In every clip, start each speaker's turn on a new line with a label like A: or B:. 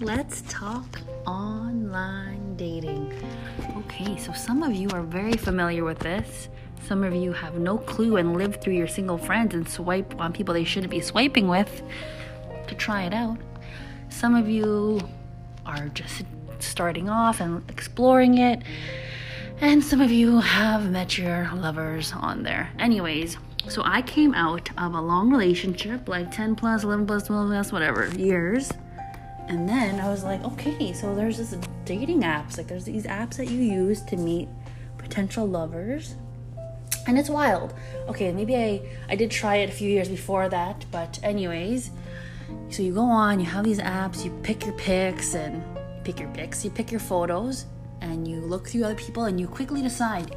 A: let's talk online dating. Okay, so some of you are very familiar with this. Some of you have no clue and live through your single friends and swipe on people they shouldn't be swiping with to try it out. Some of you are just starting off and exploring it. And some of you have met your lovers on there. Anyways, so I came out of a long relationship, like 10 plus, 11 plus, 12 plus, whatever years. And then I was like, okay, so there's this dating apps. Like there's these apps that you use to meet potential lovers. And it's wild. Okay, maybe I I did try it a few years before that, but anyways, so you go on, you have these apps, you pick your pics and pick your pics, you pick your photos, and you look through other people and you quickly decide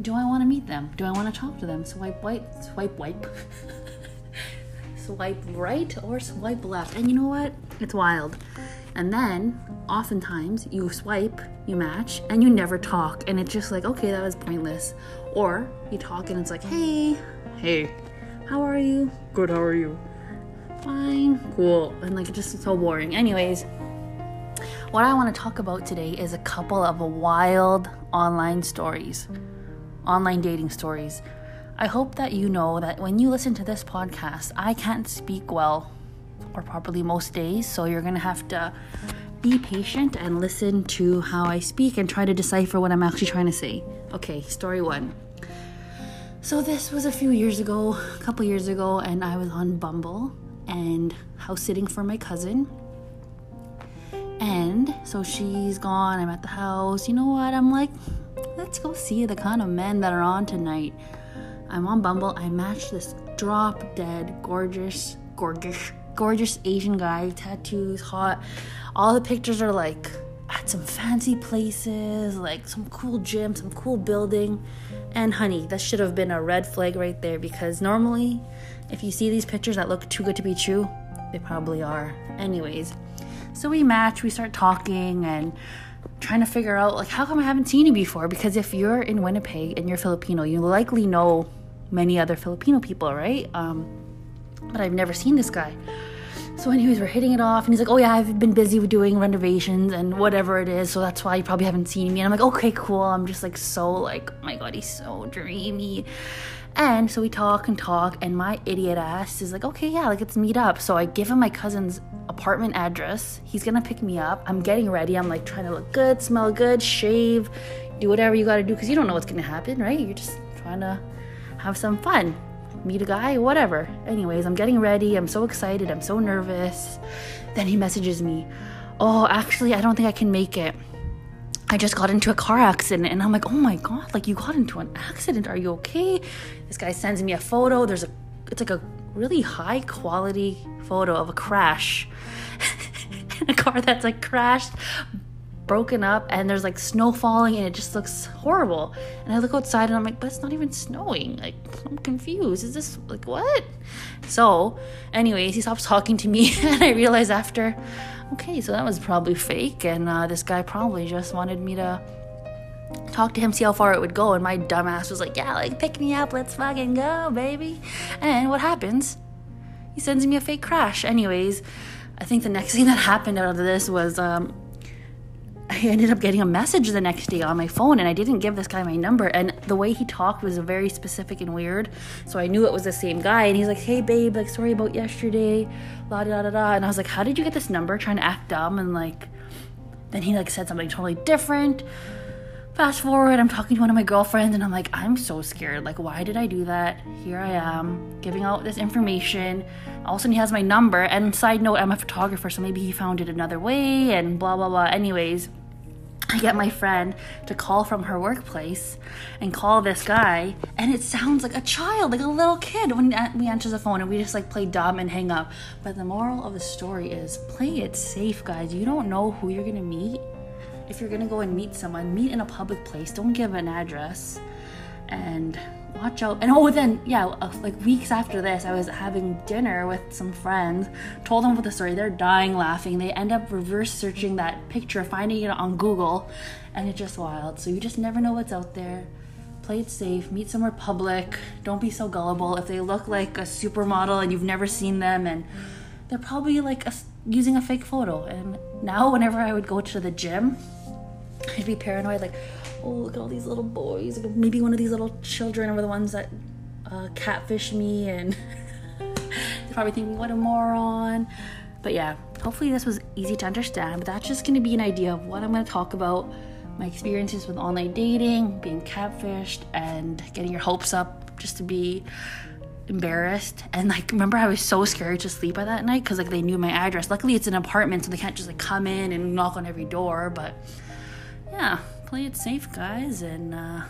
A: do I want to meet them? Do I want to talk to them? Swipe right, swipe wipe. swipe right or swipe left. And you know what? It's wild. And then oftentimes you swipe, you match, and you never talk. And it's just like, okay, that was pointless. Or you talk and it's like, hey, hey, how are you? Good, how are you? Fine, cool. And like, it's just so boring. Anyways, what I want to talk about today is a couple of wild online stories, online dating stories. I hope that you know that when you listen to this podcast, I can't speak well or properly most days, so you're going to have to be patient and listen to how I speak and try to decipher what I'm actually trying to say. Okay, story one. So, this was a few years ago, a couple years ago, and I was on Bumble and house sitting for my cousin and so she's gone. I'm at the house. You know what? I'm like, let's go see the kind of men that are on tonight. I'm on Bumble. I matched this drop dead, gorgeous, gorgeous, gorgeous Asian guy, tattoos, hot. All the pictures are like at some fancy places, like some cool gym, some cool building. And honey, that should have been a red flag right there because normally, if you see these pictures that look too good to be true, they probably are. Anyways, so we match, we start talking and trying to figure out like how come I haven't seen you before? Because if you're in Winnipeg and you're Filipino, you likely know many other Filipino people, right? Um, but I've never seen this guy. So, anyways, we're hitting it off, and he's like, "Oh yeah, I've been busy with doing renovations and whatever it is, so that's why you probably haven't seen me." And I'm like, "Okay, cool." I'm just like so like, oh my god, he's so dreamy. And so we talk and talk, and my idiot ass is like, okay, yeah, like let's meet up. So I give him my cousin's apartment address. He's gonna pick me up. I'm getting ready. I'm like trying to look good, smell good, shave, do whatever you gotta do because you don't know what's gonna happen, right? You're just trying to have some fun, meet a guy, whatever. Anyways, I'm getting ready. I'm so excited. I'm so nervous. Then he messages me, oh, actually, I don't think I can make it. I just got into a car accident and I'm like, oh my god, like you got into an accident. Are you okay? This guy sends me a photo. There's a it's like a really high quality photo of a crash. a car that's like crashed, broken up, and there's like snow falling and it just looks horrible. And I look outside and I'm like, but it's not even snowing. Like I'm confused. Is this like what? So, anyways, he stops talking to me and I realize after okay, so that was probably fake, and uh, this guy probably just wanted me to talk to him, see how far it would go. And my dumbass was like, yeah, like, pick me up, let's fucking go, baby. And what happens? He sends me a fake crash. Anyways, I think the next thing that happened out of this was um, ended up getting a message the next day on my phone, and I didn't give this guy my number. And the way he talked was very specific and weird, so I knew it was the same guy. And he's like, "Hey, babe, like, sorry about yesterday, la da da da." And I was like, "How did you get this number?" Trying to act dumb, and like, then he like said something totally different. Fast forward, I'm talking to one of my girlfriends, and I'm like, I'm so scared. Like, why did I do that? Here I am giving out this information. All of a sudden, he has my number. And side note, I'm a photographer, so maybe he found it another way, and blah blah blah. Anyways, I get my friend to call from her workplace and call this guy, and it sounds like a child, like a little kid when we answer the phone, and we just like play dumb and hang up. But the moral of the story is play it safe, guys. You don't know who you're gonna meet. If you're gonna go and meet someone, meet in a public place. Don't give an address, and watch out. And oh, then yeah, uh, like weeks after this, I was having dinner with some friends. Told them about the story. They're dying laughing. They end up reverse searching that picture, finding it on Google, and it's just wild. So you just never know what's out there. Play it safe. Meet somewhere public. Don't be so gullible. If they look like a supermodel and you've never seen them, and they're probably like a using a fake photo. And now, whenever I would go to the gym, I'd be paranoid, like, oh, look at all these little boys. Maybe one of these little children were the ones that uh, catfish me, and they're probably think, what a moron. But yeah, hopefully this was easy to understand. But that's just going to be an idea of what I'm going to talk about my experiences with online dating, being catfished, and getting your hopes up just to be embarrassed and like remember i was so scared to sleep at that night because like they knew my address luckily it's an apartment so they can't just like come in and knock on every door but yeah play it safe guys and uh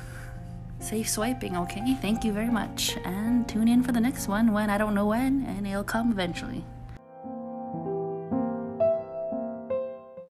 A: safe swiping okay? Thank you very much and tune in for the next one when i don't know when and it'll come eventually